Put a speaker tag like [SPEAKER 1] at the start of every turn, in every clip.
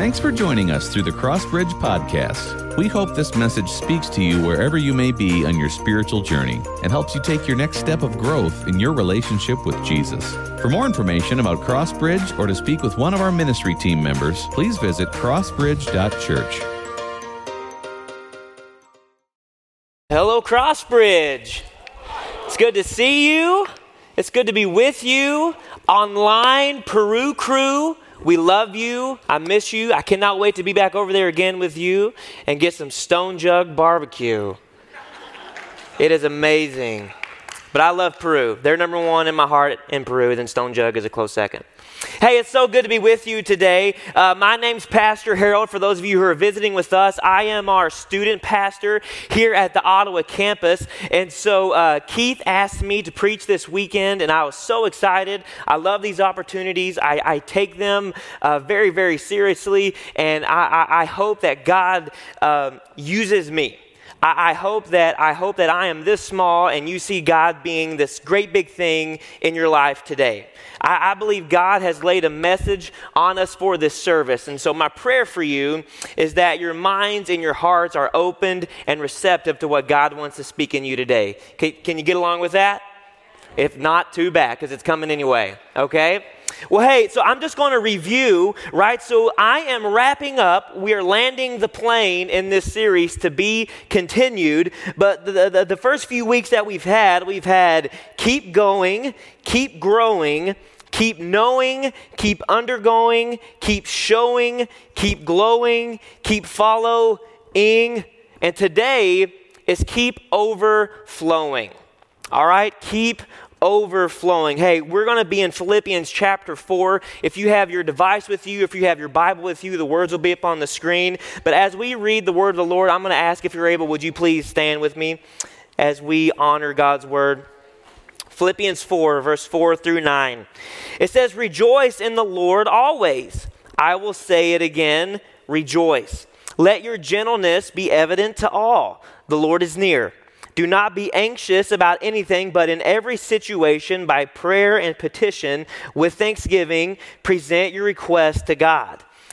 [SPEAKER 1] Thanks for joining us through the Crossbridge Podcast. We hope this message speaks to you wherever you may be on your spiritual journey and helps you take your next step of growth in your relationship with Jesus. For more information about Crossbridge or to speak with one of our ministry team members, please visit crossbridge.church.
[SPEAKER 2] Hello, Crossbridge. It's good to see you. It's good to be with you online, Peru crew. We love you. I miss you. I cannot wait to be back over there again with you and get some Stone Jug barbecue. It is amazing. But I love Peru. They're number one in my heart in Peru, then Stone Jug is a close second. Hey, it's so good to be with you today. Uh, my name's Pastor Harold. For those of you who are visiting with us, I am our student pastor here at the Ottawa campus. And so uh, Keith asked me to preach this weekend, and I was so excited. I love these opportunities, I, I take them uh, very, very seriously, and I, I, I hope that God um, uses me. I, I, hope that I hope that I am this small and you see God being this great big thing in your life today. I, I believe God has laid a message on us for this service. And so my prayer for you is that your minds and your hearts are opened and receptive to what God wants to speak in you today. Can, can you get along with that? If not, too bad, because it's coming anyway, okay? Well, hey, so I'm just going to review, right? So I am wrapping up. We are landing the plane in this series to be continued. But the, the, the first few weeks that we've had, we've had keep going, keep growing, keep knowing, keep undergoing, keep showing, keep glowing, keep following. And today is keep overflowing. All right? Keep overflowing. Hey, we're going to be in Philippians chapter 4. If you have your device with you, if you have your Bible with you, the words will be up on the screen. But as we read the word of the Lord, I'm going to ask if you're able, would you please stand with me as we honor God's word? Philippians 4, verse 4 through 9. It says, Rejoice in the Lord always. I will say it again, rejoice. Let your gentleness be evident to all. The Lord is near. Do not be anxious about anything, but in every situation, by prayer and petition, with thanksgiving, present your request to God.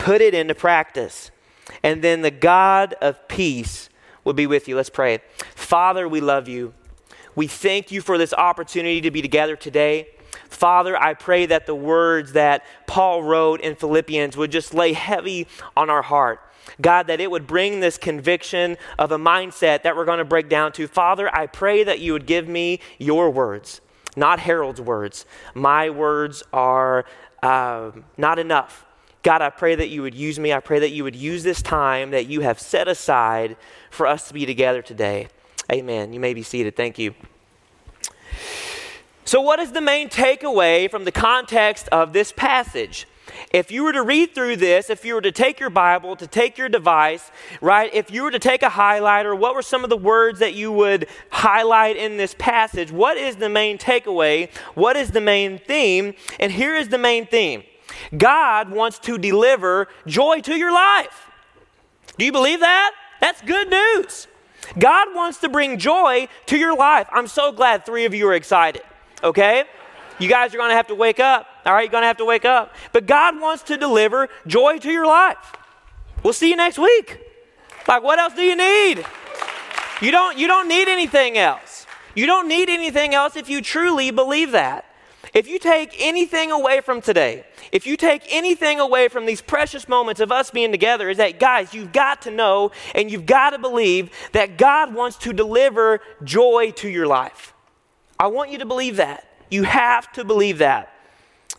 [SPEAKER 2] put it into practice. And then the God of peace will be with you. Let's pray. Father, we love you. We thank you for this opportunity to be together today. Father, I pray that the words that Paul wrote in Philippians would just lay heavy on our heart. God, that it would bring this conviction of a mindset that we're going to break down to. Father, I pray that you would give me your words, not Harold's words. My words are uh, not enough. God, I pray that you would use me. I pray that you would use this time that you have set aside for us to be together today. Amen. You may be seated. Thank you. So, what is the main takeaway from the context of this passage? If you were to read through this, if you were to take your Bible, to take your device, right, if you were to take a highlighter, what were some of the words that you would highlight in this passage? What is the main takeaway? What is the main theme? And here is the main theme God wants to deliver joy to your life. Do you believe that? That's good news. God wants to bring joy to your life. I'm so glad three of you are excited, okay? You guys are to have to wake up. All right, you're to have to wake up. But God wants to deliver joy to your life. We'll see you next week. Like what else do you need? You don't you don't need anything else. You don't need anything else if you truly believe that. If you take anything away from today, if you take anything away from these precious moments of us being together, is that, guys, you've got to know and you've got to believe that God wants to deliver joy to your life. I want you to believe that. You have to believe that.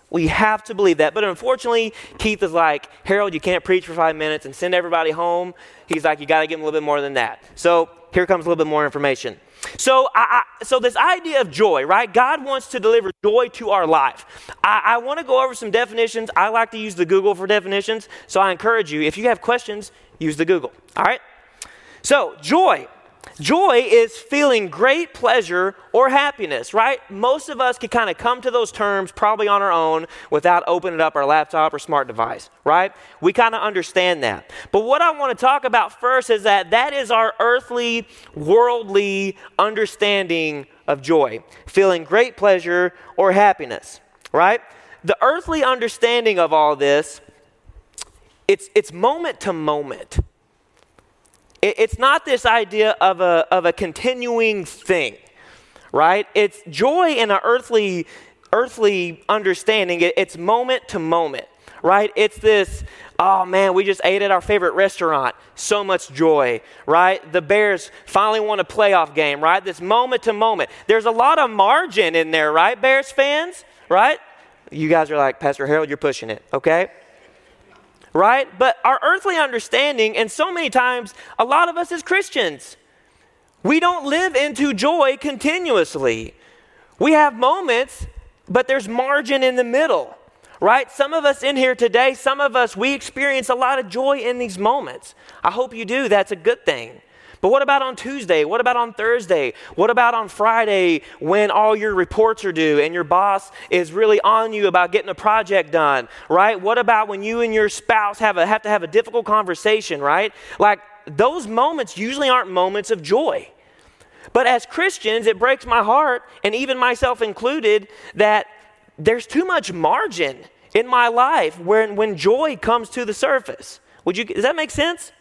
[SPEAKER 2] We have to believe that. But unfortunately, Keith is like, Harold, you can't preach for five minutes and send everybody home. He's like, you got to give him a little bit more than that. So here comes a little bit more information. So, I, I, so this idea of joy, right? God wants to deliver joy to our life. I, I want to go over some definitions. I like to use the Google for definitions, so I encourage you, if you have questions, use the Google. All right? So, joy. Joy is feeling great pleasure or happiness, right? Most of us can kind of come to those terms probably on our own without opening up our laptop or smart device, right? We kind of understand that. But what I want to talk about first is that that is our earthly, worldly understanding of joy, feeling great pleasure or happiness, right? The earthly understanding of all this, it's, it's moment to moment it's not this idea of a, of a continuing thing, right? It's joy in an earthly, earthly understanding. It's moment to moment, right? It's this, oh man, we just ate at our favorite restaurant. So much joy, right? The Bears finally won a playoff game, right? This moment to moment. There's a lot of margin in there, right, Bears fans? Right? You guys are like, Pastor Harold, you're pushing it, okay? Right? But our earthly understanding, and so many times, a lot of us as Christians, we don't live into joy continuously. We have moments, but there's margin in the middle, right? Some of us in here today, some of us, we experience a lot of joy in these moments. I hope you do. That's a good thing. But what about on Tuesday? What about on Thursday? What about on Friday when all your reports are due and your boss is really on you about getting a project done, right? What about when you and your spouse have, a, have to have a difficult conversation, right? Like those moments usually aren't moments of joy. But as Christians, it breaks my heart, and even myself included, that there's too much margin in my life when, when joy comes to the surface. Would you, does that make sense?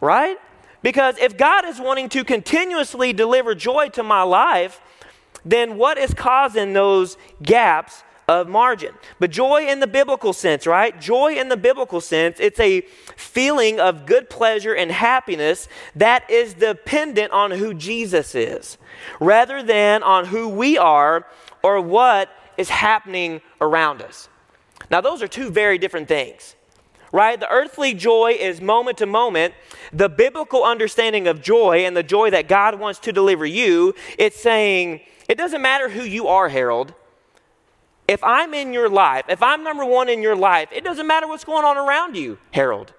[SPEAKER 2] Right? Because if God is wanting to continuously deliver joy to my life, then what is causing those gaps of margin? But joy in the biblical sense, right? Joy in the biblical sense, it's a feeling of good pleasure and happiness that is dependent on who Jesus is, rather than on who we are or what is happening around us. Now, those are two very different things right? The earthly joy is moment to moment. The biblical understanding of joy and the joy that God wants to deliver you, it's saying, it doesn't matter who you are, Harold. If I'm in your life, if I'm number one in your life, it doesn't matter what's going on around you, Harold.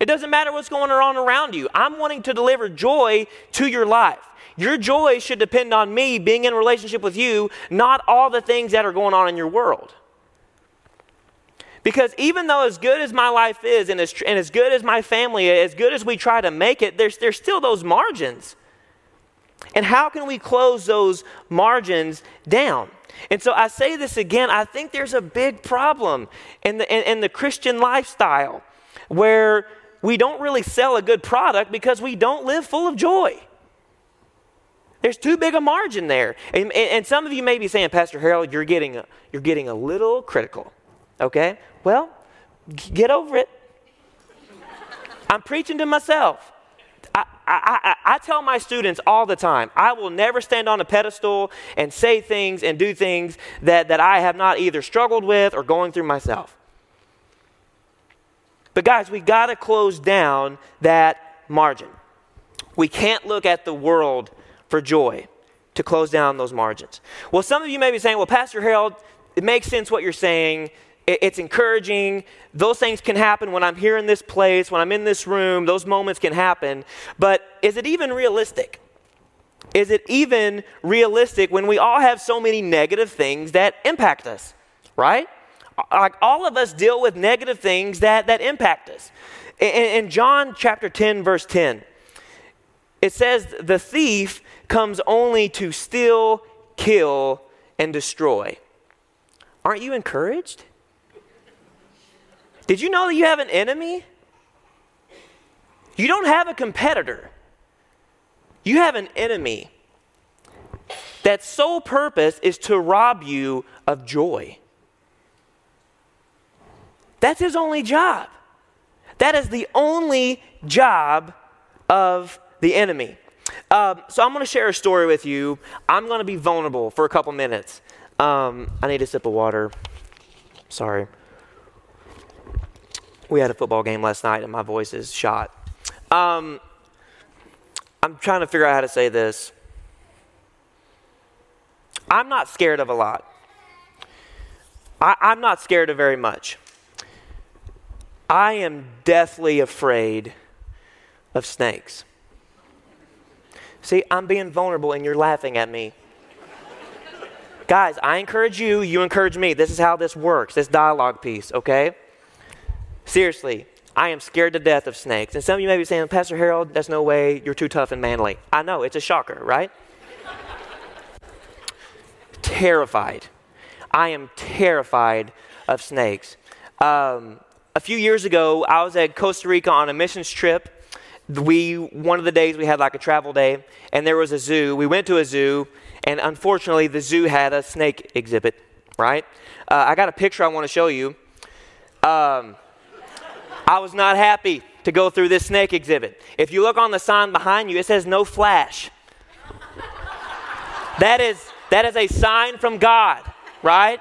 [SPEAKER 2] It doesn't matter what's going on around you. I'm wanting to deliver joy to your life. Your joy should depend on me being in relationship with you, not all the things that are going on in your world. Because even though as good as my life is and as, and as good as my family, as good as we try to make it, there's, there's still those margins. And how can we close those margins down? And so I say this again, I think there's a big problem in the, in, in the Christian lifestyle where we don't really sell a good product because we don't live full of joy. There's too big a margin there. And, and, and some of you may be saying, Pastor Harold, you're getting a, you're getting a little critical. Okay? Well, g- get over it. I'm preaching to myself. I, I, I, I, tell my students all the time I will never stand on a pedestal and say things and do things that, that I have not either struggled with or going through myself. But, guys, we got to close down that margin. We can't look at the world for joy to close down those margins. Well, some of you may be saying, well, Pastor Harold, it makes sense what you're saying it's encouraging. Those things can happen when I'm here in this place, when I'm in this room, those moments can happen. But is it even realistic? Is it even realistic when we all have so many negative things that impact us, right? Like all of us deal with negative things that, that impact us. In, in John chapter 10, verse 10, it says, The thief comes only to steal, kill, and destroy. Aren't you encouraged? Did you know that you have an enemy? You don't have a competitor. You have an enemy that sole purpose is to rob you of joy. That's his only job. That is the only job of the enemy. Um, so I'm going to share a story with you. I'm going to be vulnerable for a couple minutes. Um, I need a sip of water. Sorry we had a football game last night and my voice is shot. Um, I'm trying to figure out how to say this. I'm not scared of a lot. I, I'm not scared of very much. I am deathly afraid of snakes. See, I'm being vulnerable and you're laughing at me. Guys, I encourage you, you encourage me. This is how this works, this dialogue piece, okay? Seriously, I am scared to death of snakes. And some of you may be saying, Pastor Harold, that's no way, you're too tough and manly. I know, it's a shocker, right? terrified. I am terrified of snakes. Um, a few years ago, I was at Costa Rica on a missions trip we one of the days we had like a travel day and there was a zoo we went to a zoo and unfortunately the zoo had a snake exhibit right uh, i got a picture i want to show you um, i was not happy to go through this snake exhibit if you look on the sign behind you it says no flash that is that is a sign from god right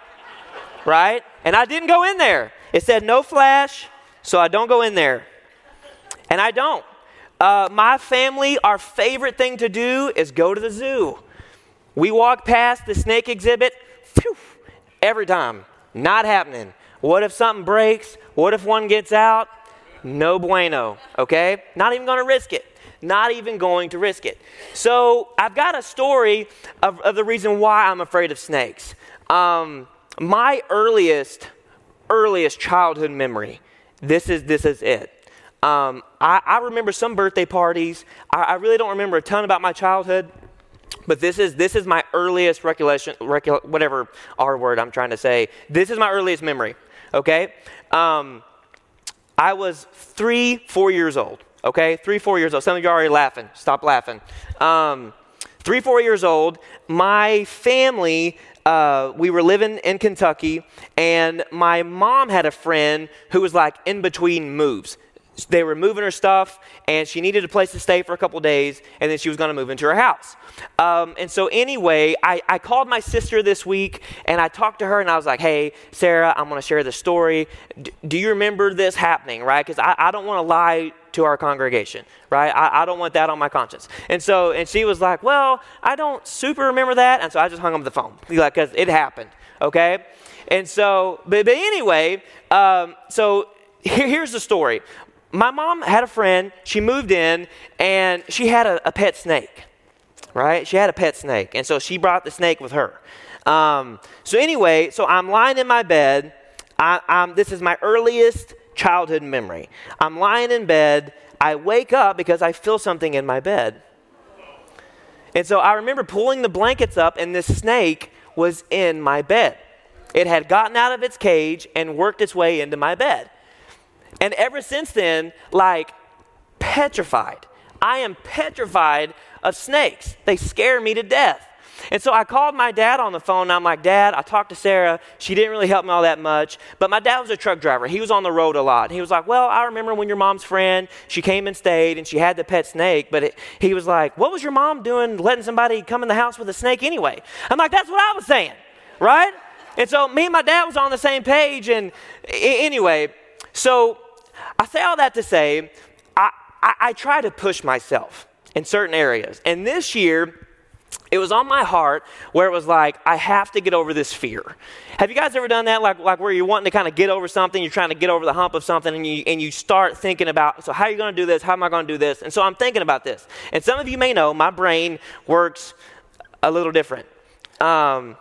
[SPEAKER 2] right and i didn't go in there it said no flash so i don't go in there and i don't uh, my family, our favorite thing to do is go to the zoo. We walk past the snake exhibit, phew, every time. Not happening. What if something breaks? What if one gets out? No bueno, okay? Not even gonna risk it. Not even going to risk it. So I've got a story of, of the reason why I'm afraid of snakes. Um, my earliest, earliest childhood memory, this is, this is it. Um, I, I, remember some birthday parties. I, I, really don't remember a ton about my childhood, but this is this is my earliest recollection. Recol- whatever R word I'm trying to say. This is my earliest memory. Okay, um, I was three, four years old. Okay, three, four years old. Some of you are already laughing. Stop laughing. Um, three, four years old. My family uh, we were living in Kentucky, and my mom had a friend who was like in between moves they were moving her stuff and she needed a place to stay for a couple days and then she was going to move into her house. Um, and so anyway I, I called my sister this week and i talked to her and i was like hey sarah i'm going to share the story. D- do you remember this happening right? Because I, I don't want to lie to our congregation right? I, I don't want that on my conscience. And so and she was like well i don't super remember that and so i just hung up the phone like because it happened okay? And so but, but anyway um, so here, here's the story my mom had a friend, she moved in, and she had a, a, pet snake, right? She had a pet snake, and so she brought the snake with her. Um, so, anyway, so I'm lying in my bed. I, this is my earliest childhood memory. I'm lying in bed. I wake up because I feel something in my bed. And so I remember pulling the blankets up, and this snake was in my bed. It had gotten out of its cage and worked its way into my bed. And ever since then, like petrified. I am petrified of snakes. They scare me to death. And so I called my dad on the phone and I'm like, Dad, I talked to Sarah. She didn't really help me all that much. But my dad was a truck driver. He was on the road a lot. He was like, Well, I remember when your mom's friend, she came and stayed and she had the pet snake. But it, he was like, What was your mom doing letting somebody come in the house with a snake anyway? I'm like, That's what I was saying, right? And so me and my dad was on the same page. And anyway, so I say all that to say, I, I, I try to push myself in certain areas. And this year, it was on my heart where it was like, I have to get over this fear. Have you guys ever done that? Like, like where you're wanting to kind of get over something, you're trying to get over the hump of something, and you, and you start thinking about, so how are you going to do this? How am I going to do this? And so I'm thinking about this. And some of you may know my brain works a little different. Um,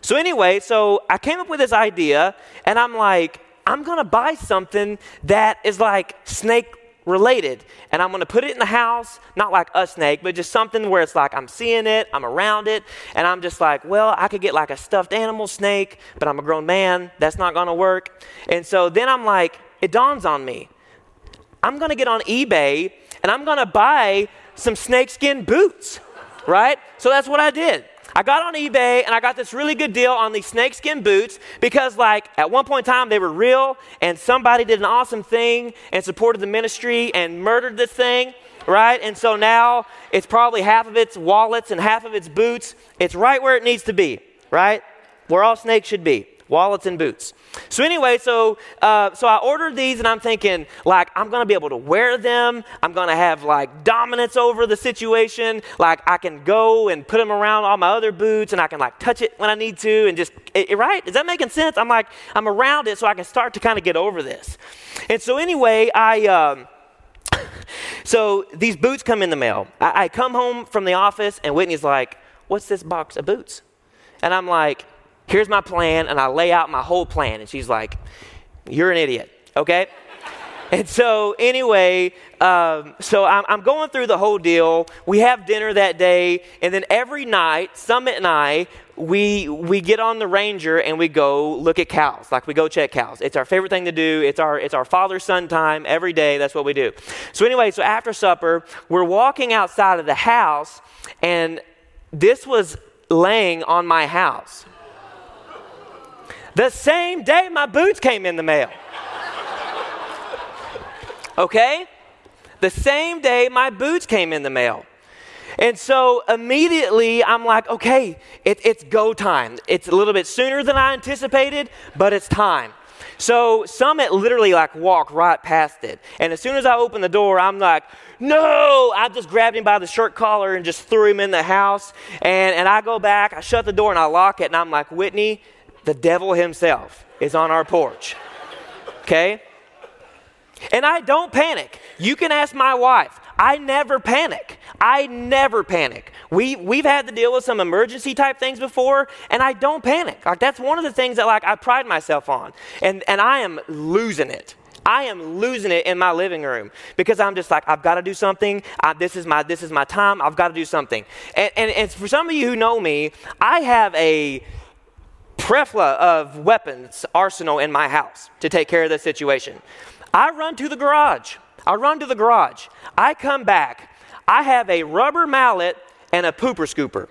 [SPEAKER 2] so, anyway, so I came up with this idea, and I'm like, I'm going to buy something that is like snake related and I'm going to put it in the house, not like a snake, but just something where it's like I'm seeing it, I'm around it, and I'm just like, well, I could get like a stuffed animal snake, but I'm a grown man, that's not going to work. And so then I'm like, it dawns on me. I'm going to get on eBay and I'm going to buy some snakeskin boots, right? So that's what I did. I got on eBay and I got this really good deal on these snakeskin boots because, like, at one point in time they were real and somebody did an awesome thing and supported the ministry and murdered this thing, right? And so now it's probably half of its wallets and half of its boots. It's right where it needs to be, right? Where all snakes should be. Wallets and boots. So anyway, so uh, so I ordered these, and I'm thinking like I'm gonna be able to wear them. I'm gonna have like dominance over the situation. Like I can go and put them around all my other boots, and I can like touch it when I need to, and just it, right. Is that making sense? I'm like I'm around it, so I can start to kind of get over this. And so anyway, I. Um, so these boots come in the mail. I, I come home from the office, and Whitney's like, "What's this box of boots?" And I'm like, here's my plan, and I lay out my whole plan. And she's like, You're an idiot, okay? and so, anyway, um, so I'm, I'm, going through the whole deal. We have dinner that day, and then every night, Summit and I, we, we get on the Ranger and we go look at cows. Like we go check cows. It's our favorite thing to do. It's our, it's our father son time every day. That's what we do. So, anyway, so after supper, we're walking outside of the house, and this was laying on my house. The same day my boots came in the mail. Okay? The same day my boots came in the mail. And so immediately I'm like, okay, it, it's go time. It's a little bit sooner than I anticipated, but it's time. So Summit literally like walked right past it. And as soon as I opened the door, I'm like, no! I just grabbed him by the shirt collar and just threw him in the house. And, and I go back, I shut the door and I lock it, and I'm like, Whitney, the devil himself is on our porch. Okay? And I don't panic. You can ask my wife. I never panic. I never panic. We we've had to deal with some emergency type things before, and I don't panic. Like that's one of the things that like I pride myself on. And and I am losing it. I am losing it in my living room because I'm just like, I've got to do something. I, this, is my, this is my time. I've got to do something. And, and, and for some of you who know me, I have a plethora of weapons arsenal in my house to take care of the situation. I run to the garage. I run to the garage. I come back. I have a rubber mallet and a pooper scooper.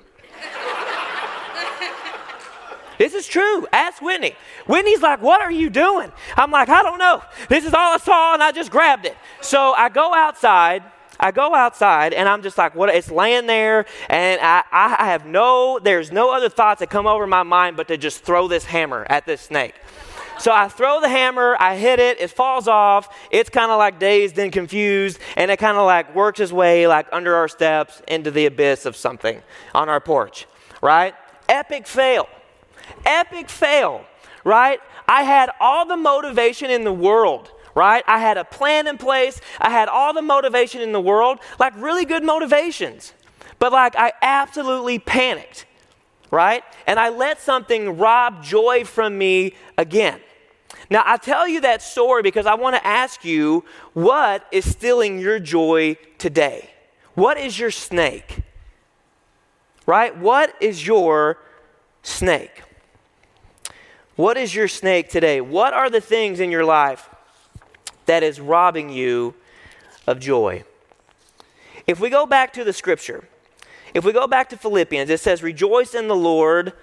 [SPEAKER 2] This is true. Ask Whitney. Whitney's like, What are you doing? I'm like, I don't know. This is all I saw, and I just grabbed it. So I go outside I go outside and I'm just like, what? It's laying there, and I, I have no, there's no other thoughts that come over my mind but to just throw this hammer at this snake. So I throw the hammer, I hit it, it falls off. It's kind of like dazed and confused, and it kind of like works its way like under our steps into the abyss of something on our porch, right? Epic fail. Epic fail, right? I had all the motivation in the world right? I had a plan in place. I had all the motivation in the world, like really good motivations. But like I absolutely panicked, right? And I let something rob joy from me again. Now, I tell you that story because I want to ask you what is stealing your joy today? What is your snake? Right? What is your snake? What is your snake today? What are the things in your life that is robbing you of joy. If we go back to the scripture, if we go back to Philippians, it says, Rejoice in the Lord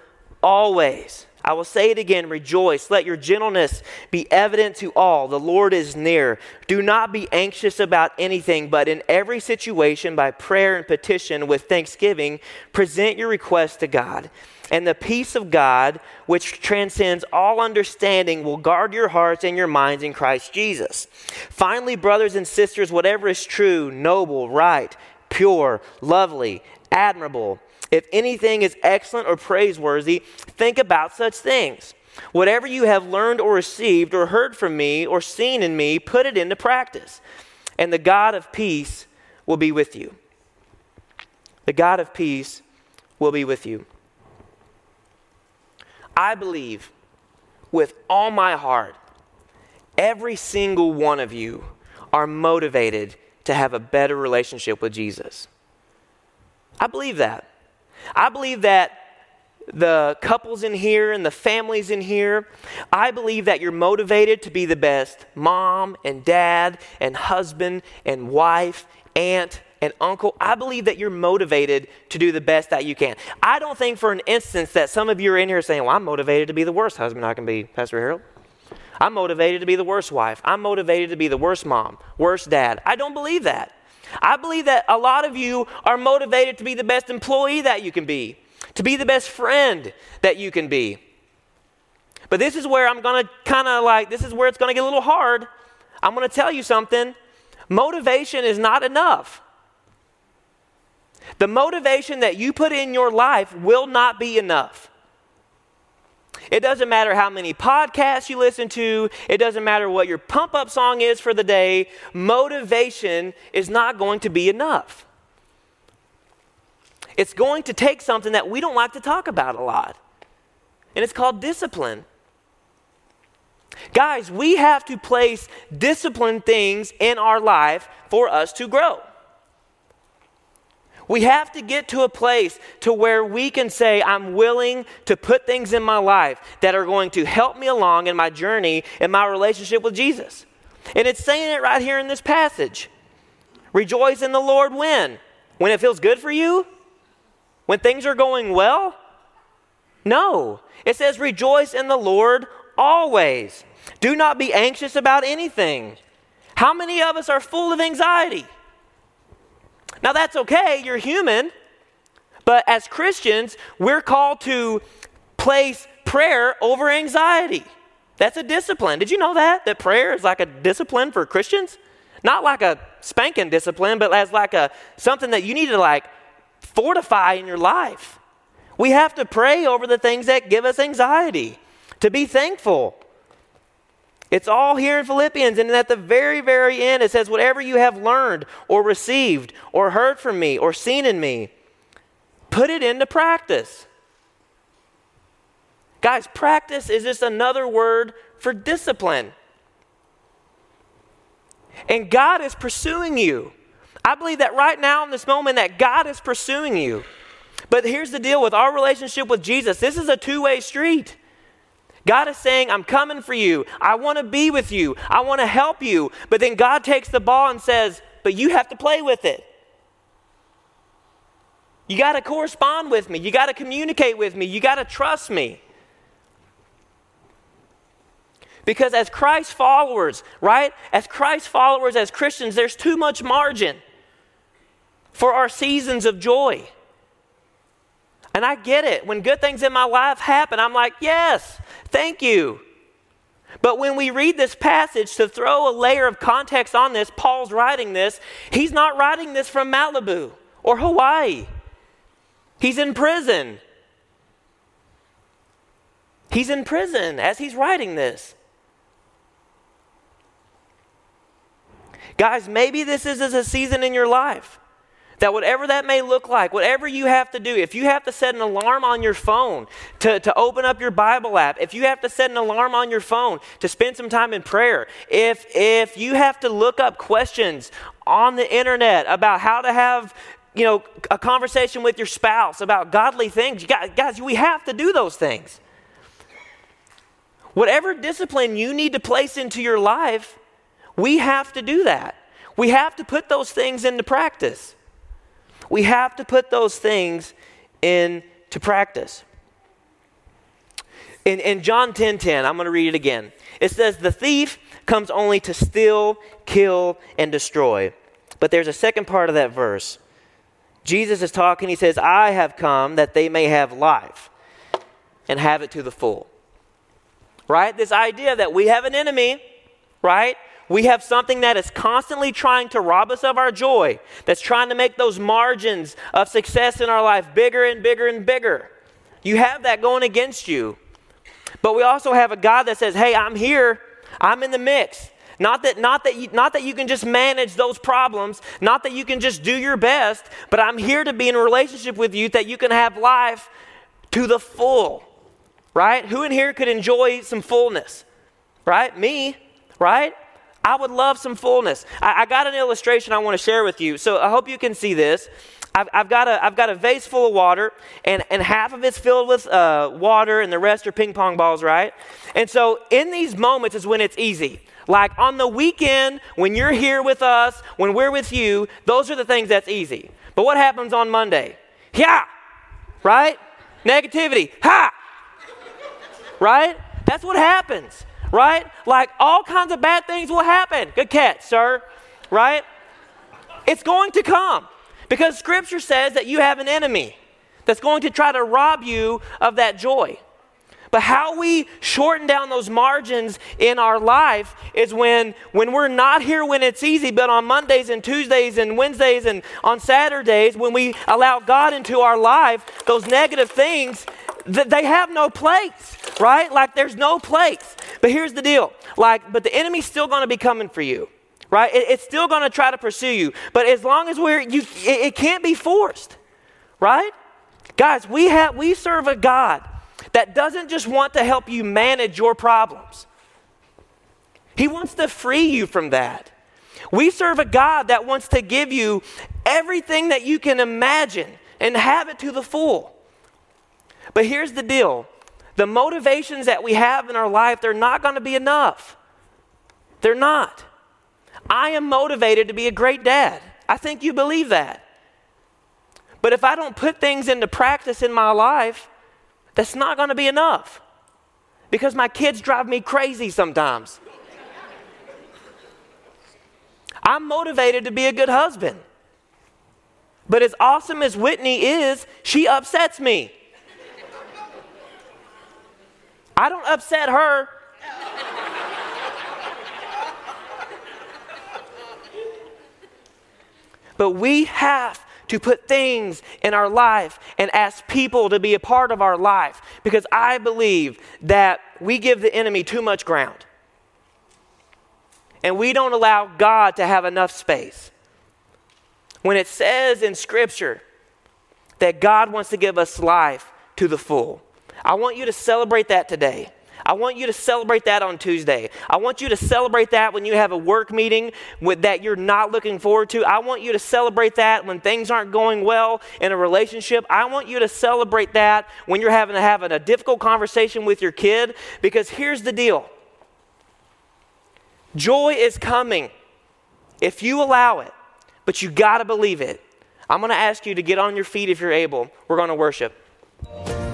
[SPEAKER 2] always. I will say it again rejoice. Let your gentleness be evident to all. The Lord is near. Do not be anxious about anything, but in every situation, by prayer and petition with thanksgiving, present your requests to God. And the peace of God, which transcends all understanding, will guard your hearts and your minds in Christ Jesus. Finally, brothers and sisters, whatever is true, noble, right, pure, lovely, admirable, if anything is excellent or praiseworthy, think about such things. Whatever you have learned or received or heard from me or seen in me, put it into practice. And the God of peace will be with you. The God of peace will be with you. I believe with all my heart, every single one of you are motivated to have a better relationship with Jesus. I believe that. I believe that the couples in here and the families in here, I believe that you're motivated to be the best mom and dad and husband and wife, aunt and uncle, I believe that you're motivated to do the best that you can. I don't think for an instance that some of you are in here saying, Well, I'm motivated to be the worst husband I can be, Pastor Harold. I'm motivated to be the worst wife. I'm motivated to be the worst mom, worst dad. I don't believe that. I believe that a lot of you are motivated to be the best employee that you can be, to be the best friend that you can be. But this is where I'm going to kind of like, this is where it's going to get a little hard. I'm going to tell you something. Motivation is not enough. The motivation that you put in your life will not be enough. It doesn't matter how many podcasts you listen to, it doesn't matter what your pump up song is for the day, motivation is not going to be enough. It's going to take something that we don't like to talk about a lot, and it's called discipline. Guys, we have to place disciplined things in our life for us to grow. We have to get to a place to where we can say, I'm willing to put things in my life that are going to help me along in my journey in my relationship with Jesus. And it's saying it right here in this passage. Rejoice in the Lord when? When it feels good for you? When things are going well? No. It says, rejoice in the Lord always. Do not be anxious about anything. How many of us are full of anxiety? Now, that's okay, you're human, but as Christians, we're called to place prayer over anxiety. That's a discipline. Did you know that? That prayer is like a discipline for Christians? Not like a spanking discipline, but as like a something that you need to like fortify in your life. We have to pray over the things that give us anxiety, to be thankful. It's all here in Philippians. And at the very, very end, it says, Whatever you have learned or received or heard from me or seen in me, put it into practice. Guys, practice is just another word for discipline. And God is pursuing you. I believe that right now in this moment that God is pursuing you. But here's the deal with our relationship with Jesus. This is a two-way street. God is saying, I'm coming for you. I want to be with you. I want to help you. But then God takes the ball and says, But you have to play with it. You got to correspond with me. You got to communicate with me. You got to trust me. Because as Christ followers, right? As Christ followers, as Christians, there's too much margin for our seasons of joy. And I get it. When good things in my life happen, I'm like, yes, thank you. But when we read this passage, to throw a layer of context on this, Paul's writing this. He's not writing this from Malibu or Hawaii, he's in prison. He's in prison as he's writing this. Guys, maybe this is a season in your life that whatever that may look like, whatever you have to do, if you have to set an alarm on your phone to, to open up your Bible app, if you have to set an alarm on your phone to spend some time in prayer, if, if you have to look up questions on the internet about how to have you know, a conversation with your spouse about godly things, guys, guys, we have to do those things. Whatever discipline you need to place into your life, we have to do that. We have to put those things into practice. We have to put those things into practice. In, in John 10 10, I'm going to read it again. It says, The thief comes only to steal, kill, and destroy. But there's a second part of that verse. Jesus is talking, he says, I have come that they may have life and have it to the full. Right? This idea that we have an enemy, right? We have something that is constantly trying to rob us of our joy, that's trying to make those margins of success in our life bigger and bigger and bigger. You have that going against you. But we also have a God that says, "Hey, I'm here. I'm in the mix." Not that, not, that you, not that you can just manage those problems, not that you can just do your best, but I'm here to be in a relationship with you that you can have life to the full, right? Who in here could enjoy some fullness, right? Me, right? I would love some fullness. I, I got an illustration I want to share with you. So I hope you can see this. I've, I've, got, a, I've got a vase full of water, and, and half of it's filled with uh, water, and the rest are ping pong balls, right? And so in these moments is when it's easy. Like on the weekend, when you're here with us, when we're with you, those are the things that's easy. But what happens on Monday? Yeah, right? Negativity, ha! Right? That's what happens right? Like all kinds of bad things will happen. Good catch, sir, right? It's going to come because scripture says that you have an enemy that's going to try to rob you of that joy. But how we shorten down those margins in our life is when, when we're not here when it's easy, but on Mondays and Tuesdays and Wednesdays and on Saturdays, when we allow God into our life, those negative things, th- they have no place, right? Like there's no place. But here's the deal like, but the enemy's still going to be coming for you, right? It, it's still going to try to pursue you. But as long as we're, you, it, it can't be forced, right? Guys, we have, we serve a God that doesn't just want to help you manage your problems, He wants to free you from that. We serve a God that wants to give you everything that you can imagine and have it to the full. But here's the deal the motivations that we have in our life, they're not going to be enough. They're not. I am motivated to be a great dad. I think you believe that. But if I don't put things into practice in my life, that's not going to be enough because my kids drive me crazy sometimes. I'm motivated to be a good husband. But as awesome as Whitney is, she upsets me. I don't upset her. but we have to put things in our life and ask people to be a part of our life because I believe that we give the enemy too much ground. And we don't allow God to have enough space. When it says in Scripture that God wants to give us life to the full, I want you to celebrate that today. I want you to celebrate that on Tuesday. I want you to celebrate that when you have a work meeting with, that you're not looking forward to. I want you to celebrate that when things aren't going well in a relationship. I want you to celebrate that when you're having to have a difficult conversation with your kid because here's the deal. Joy is coming if you allow it, but you got to believe it. I'm going to ask you to get on your feet if you're able. We're going to worship.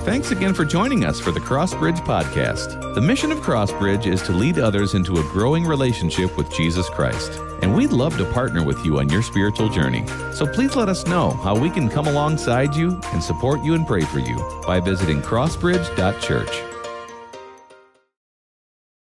[SPEAKER 1] Thanks again for joining us for the Crossbridge Podcast. The mission of Crossbridge is to lead others into a growing relationship with Jesus Christ. And we'd love to partner with you on your spiritual journey. So please let us know how we can come alongside you and support you and pray for you by visiting crossbridge.church.